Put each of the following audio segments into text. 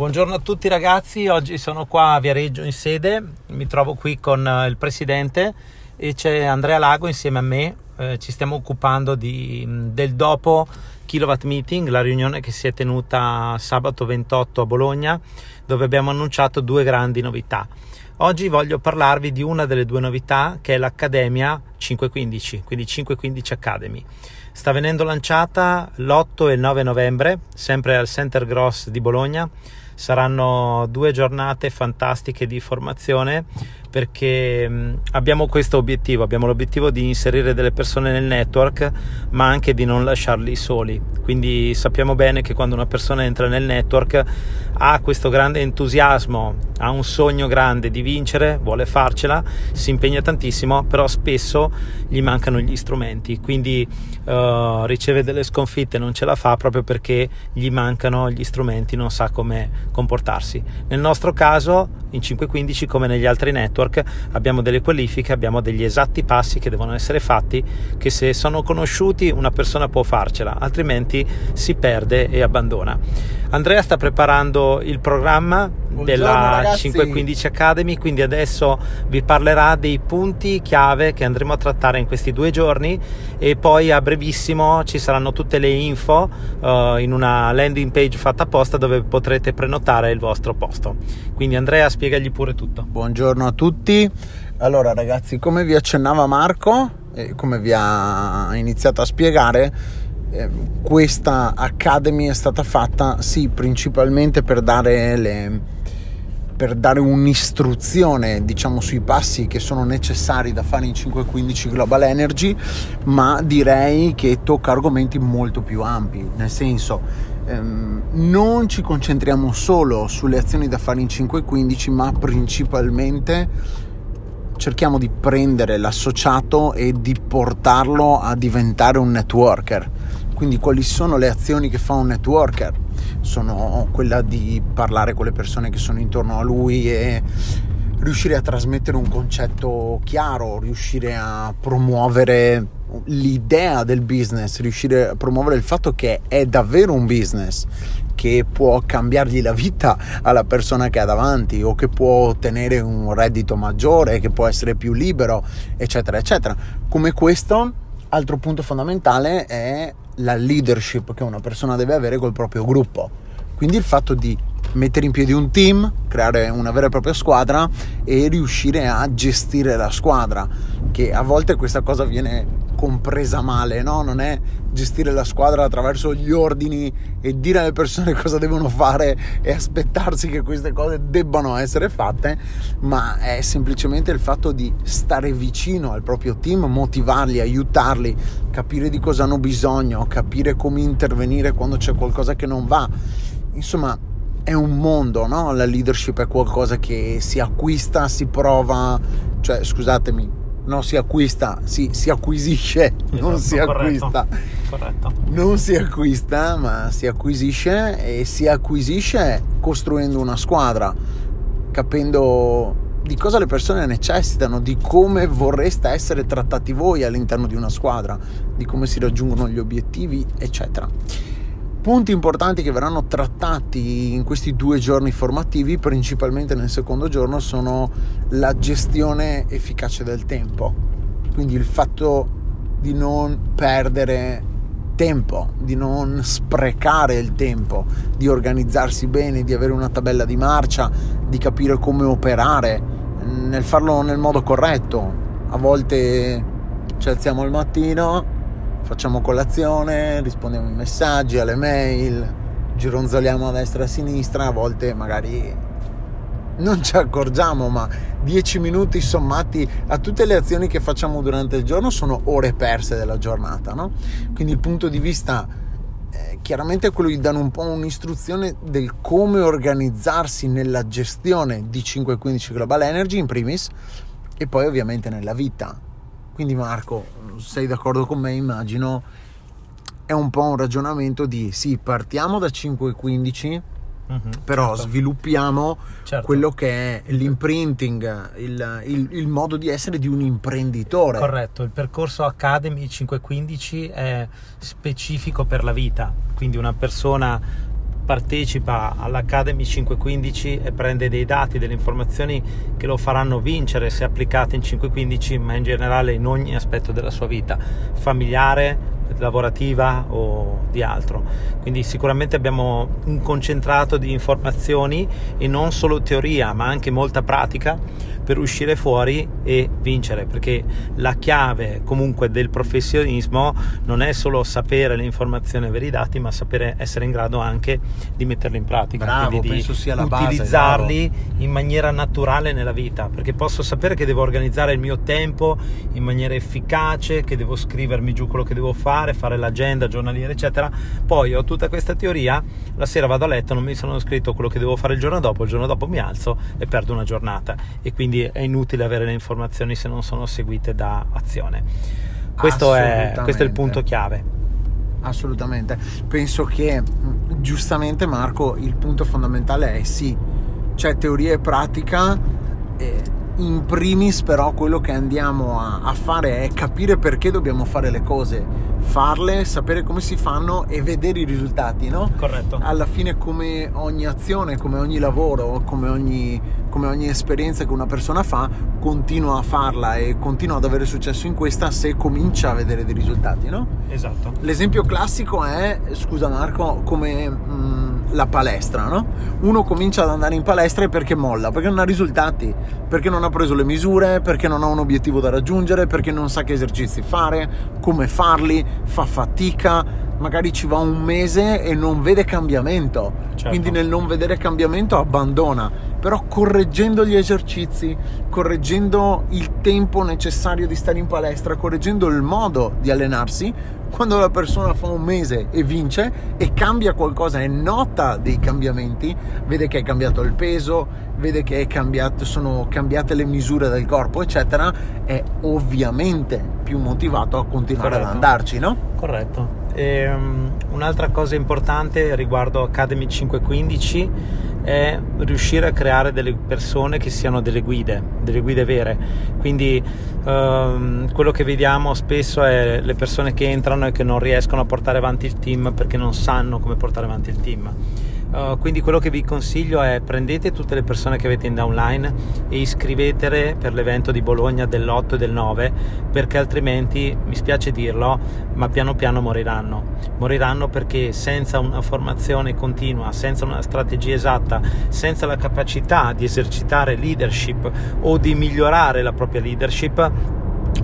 Buongiorno a tutti ragazzi, oggi sono qua a Viareggio in sede, mi trovo qui con eh, il presidente e c'è Andrea Lago insieme a me, eh, ci stiamo occupando di, del dopo Kilowatt Meeting, la riunione che si è tenuta sabato 28 a Bologna dove abbiamo annunciato due grandi novità. Oggi voglio parlarvi di una delle due novità che è l'Accademia 515, quindi 515 Academy. Sta venendo lanciata l'8 e il 9 novembre, sempre al Center Gross di Bologna saranno due giornate fantastiche di formazione perché abbiamo questo obiettivo, abbiamo l'obiettivo di inserire delle persone nel network ma anche di non lasciarli soli, quindi sappiamo bene che quando una persona entra nel network ha questo grande entusiasmo, ha un sogno grande di vincere, vuole farcela, si impegna tantissimo, però spesso gli mancano gli strumenti, quindi uh, riceve delle sconfitte, non ce la fa proprio perché gli mancano gli strumenti, non sa come comportarsi. Nel nostro caso, in 515 come negli altri network, network abbiamo delle qualifiche, abbiamo degli esatti passi che devono essere fatti che se sono conosciuti una persona può farcela, altrimenti si perde e abbandona. Andrea sta preparando il programma della ragazzi. 515 Academy, quindi adesso vi parlerà dei punti chiave che andremo a trattare in questi due giorni e poi a brevissimo ci saranno tutte le info uh, in una landing page fatta apposta dove potrete prenotare il vostro posto. Quindi Andrea spiegagli pure tutto. Buongiorno a tutti. Allora ragazzi, come vi accennava Marco e come vi ha iniziato a spiegare, eh, questa Academy è stata fatta sì principalmente per dare le per dare un'istruzione diciamo sui passi che sono necessari da fare in 515 Global Energy ma direi che tocca argomenti molto più ampi nel senso ehm, non ci concentriamo solo sulle azioni da fare in 515 ma principalmente cerchiamo di prendere l'associato e di portarlo a diventare un networker quindi quali sono le azioni che fa un networker? Sono quella di parlare con le persone che sono intorno a lui e riuscire a trasmettere un concetto chiaro, riuscire a promuovere l'idea del business, riuscire a promuovere il fatto che è davvero un business che può cambiargli la vita alla persona che ha davanti o che può ottenere un reddito maggiore, che può essere più libero, eccetera, eccetera. Come questo, altro punto fondamentale è la leadership che una persona deve avere col proprio gruppo. Quindi il fatto di mettere in piedi un team, creare una vera e propria squadra e riuscire a gestire la squadra, che a volte questa cosa viene compresa male, no? Non è gestire la squadra attraverso gli ordini e dire alle persone cosa devono fare e aspettarsi che queste cose debbano essere fatte, ma è semplicemente il fatto di stare vicino al proprio team, motivarli, aiutarli, capire di cosa hanno bisogno, capire come intervenire quando c'è qualcosa che non va. Insomma, è un mondo, no? La leadership è qualcosa che si acquista, si prova, cioè scusatemi, non si acquista, si, si acquisisce, esatto, non si acquista. Corretto. Non si acquista, ma si acquisisce e si acquisisce costruendo una squadra, capendo di cosa le persone necessitano, di come vorreste essere trattati voi all'interno di una squadra, di come si raggiungono gli obiettivi, eccetera. Punti importanti che verranno trattati in questi due giorni formativi, principalmente nel secondo giorno, sono la gestione efficace del tempo. Quindi il fatto di non perdere tempo, di non sprecare il tempo, di organizzarsi bene, di avere una tabella di marcia, di capire come operare, nel farlo nel modo corretto. A volte ci alziamo al mattino, facciamo colazione, rispondiamo ai messaggi, alle mail, gironzoliamo a destra e a sinistra, a volte magari non ci accorgiamo, ma 10 minuti sommati a tutte le azioni che facciamo durante il giorno sono ore perse della giornata, no? Quindi il punto di vista eh, chiaramente è quello di dare un po' un'istruzione del come organizzarsi nella gestione di 515 Global Energy in primis e poi ovviamente nella vita quindi Marco, sei d'accordo con me, immagino, è un po' un ragionamento di sì, partiamo da 5,15, mm-hmm, però certo. sviluppiamo certo. quello che è l'imprinting, il, il, il, modo di essere di un imprenditore. Corretto, il percorso Academy 515 è specifico per la vita, quindi una persona partecipa all'Academy 515 e prende dei dati, delle informazioni che lo faranno vincere se applicate in 515, ma in generale in ogni aspetto della sua vita, familiare, lavorativa o di altro. Quindi sicuramente abbiamo un concentrato di informazioni e non solo teoria, ma anche molta pratica per uscire fuori e vincere, perché la chiave comunque del professionismo non è solo sapere le informazioni e avere i dati, ma sapere essere in grado anche di metterle in pratica, bravo, quindi di utilizzarli base, in maniera naturale nella vita, perché posso sapere che devo organizzare il mio tempo in maniera efficace, che devo scrivermi giù quello che devo fare, fare l'agenda giornaliera, eccetera. Poi ho tutta questa teoria, la sera vado a letto, non mi sono scritto quello che devo fare il giorno dopo, il giorno dopo mi alzo e perdo una giornata e quindi è inutile avere le informazioni se non sono seguite da azione. Questo, è, questo è il punto chiave. Assolutamente. Penso che giustamente Marco il punto fondamentale è sì, c'è teoria e pratica. E in primis però quello che andiamo a, a, fare è capire perché dobbiamo fare le cose, farle, sapere come si fanno e vedere i risultati, no? Corretto. Alla fine come ogni azione, come ogni lavoro, come ogni, come ogni esperienza che una persona fa, continua a farla e continua ad avere successo in questa se comincia a vedere dei risultati, no? Esatto. L'esempio classico è, scusa Marco, come... Mh, la palestra, no? Uno comincia ad andare in palestra perché molla, perché non ha risultati, perché non ha preso le misure, perché non ha un obiettivo da raggiungere, perché non sa che esercizi fare, come farli, fa fatica, magari ci va un mese e non vede cambiamento. Certo. Quindi nel non vedere cambiamento abbandona. Però correggendo gli esercizi, correggendo il tempo necessario di stare in palestra, correggendo il modo di allenarsi, quando la persona fa un mese e vince e cambia qualcosa e nota dei cambiamenti, vede che è cambiato il peso, vede che cambiato, sono cambiate le misure del corpo, eccetera, è ovviamente più motivato a continuare Corretto. ad andarci, no? Corretto. E, um, un'altra cosa importante riguardo Academy 515 è riuscire a creare delle persone che siano delle guide, delle guide vere. Quindi um, quello che vediamo spesso è le persone che entrano e che non riescono a portare avanti il team perché non sanno come portare avanti il team Uh, quindi quello che vi consiglio è prendete tutte le persone che avete in downline e iscrivetele per l'evento di Bologna dell'8 e del 9 perché altrimenti, mi spiace dirlo, ma piano piano moriranno. Moriranno perché senza una formazione continua, senza una strategia esatta, senza la capacità di esercitare leadership o di migliorare la propria leadership,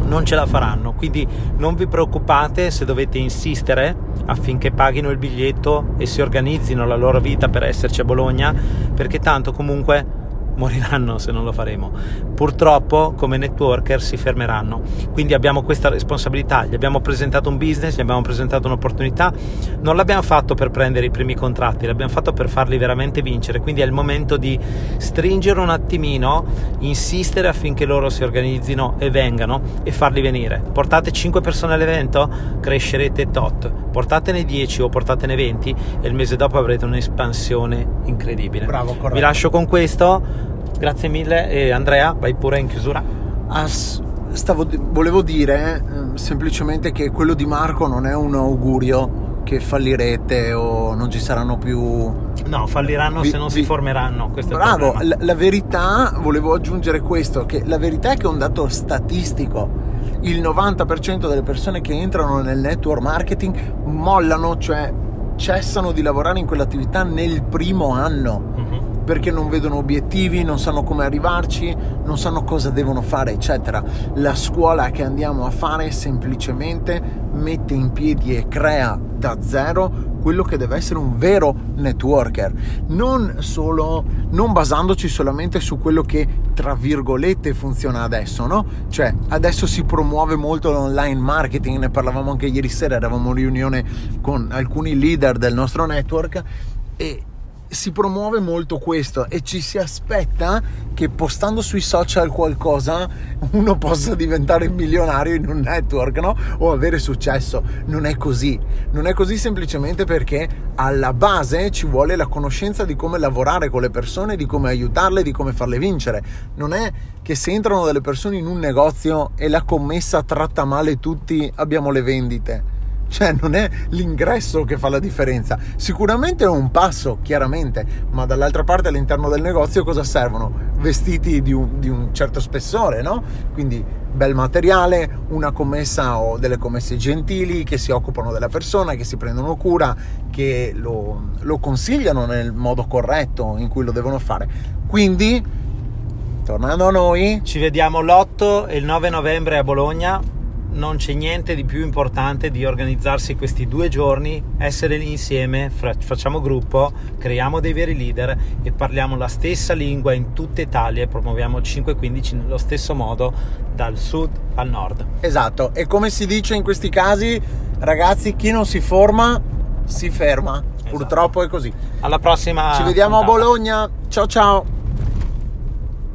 non ce la faranno. Quindi non vi preoccupate se dovete insistere affinché paghino il biglietto e si organizzino la loro vita per esserci a Bologna, perché tanto comunque moriranno se non lo faremo. Purtroppo come networker si fermeranno, quindi abbiamo questa responsabilità, gli abbiamo presentato un business, gli abbiamo presentato un'opportunità, non l'abbiamo fatto per prendere i primi contratti, l'abbiamo fatto per farli veramente vincere, quindi è il momento di stringere un attimino, insistere affinché loro si organizzino e vengano e farli venire. Portate 5 persone all'evento, crescerete tot, portatene 10 o portatene 20 e il mese dopo avrete un'espansione incredibile. Bravo, corretto. Vi lascio con questo Grazie mille e Andrea, vai pure in chiusura. Ah, stavo, volevo dire eh, semplicemente che quello di Marco non è un augurio che fallirete o non ci saranno più... No, falliranno vi, se non vi... si formeranno. Bravo, la, la verità, volevo aggiungere questo, che la verità è che è un dato statistico. Il 90% delle persone che entrano nel network marketing mollano, cioè cessano di lavorare in quell'attività nel primo anno. Perché non vedono obiettivi, non sanno come arrivarci, non sanno cosa devono fare, eccetera. La scuola che andiamo a fare semplicemente mette in piedi e crea da zero quello che deve essere un vero networker, non solo non basandoci solamente su quello che tra virgolette funziona adesso, no? Cioè, adesso si promuove molto l'online marketing, ne parlavamo anche ieri sera, eravamo in riunione con alcuni leader del nostro network e si promuove molto questo e ci si aspetta che postando sui social qualcosa uno possa diventare milionario in un network no? o avere successo. Non è così. Non è così semplicemente perché alla base ci vuole la conoscenza di come lavorare con le persone, di come aiutarle, di come farle vincere. Non è che se entrano delle persone in un negozio e la commessa tratta male tutti abbiamo le vendite cioè non è l'ingresso che fa la differenza. Sicuramente è un passo, chiaramente, ma dall'altra parte all'interno del negozio cosa servono? Vestiti di un, di un certo spessore, no? Quindi bel materiale, una commessa o delle commesse gentili che si occupano della persona, che si prendono cura, che lo, lo consigliano nel modo corretto in cui lo devono fare. Quindi, tornando a noi, Ci vediamo l'8 e il 9 novembre a Bologna. Non c'è niente di più importante di organizzarsi questi due giorni, essere lì insieme, facciamo gruppo, creiamo dei veri leader e parliamo la stessa lingua in tutta Italia e promuoviamo 515 nello stesso modo dal sud al nord. esatto, e come si dice in questi casi, ragazzi, chi non si forma si ferma. Purtroppo è così. Alla prossima. Ci vediamo a puntata. Bologna. Ciao ciao.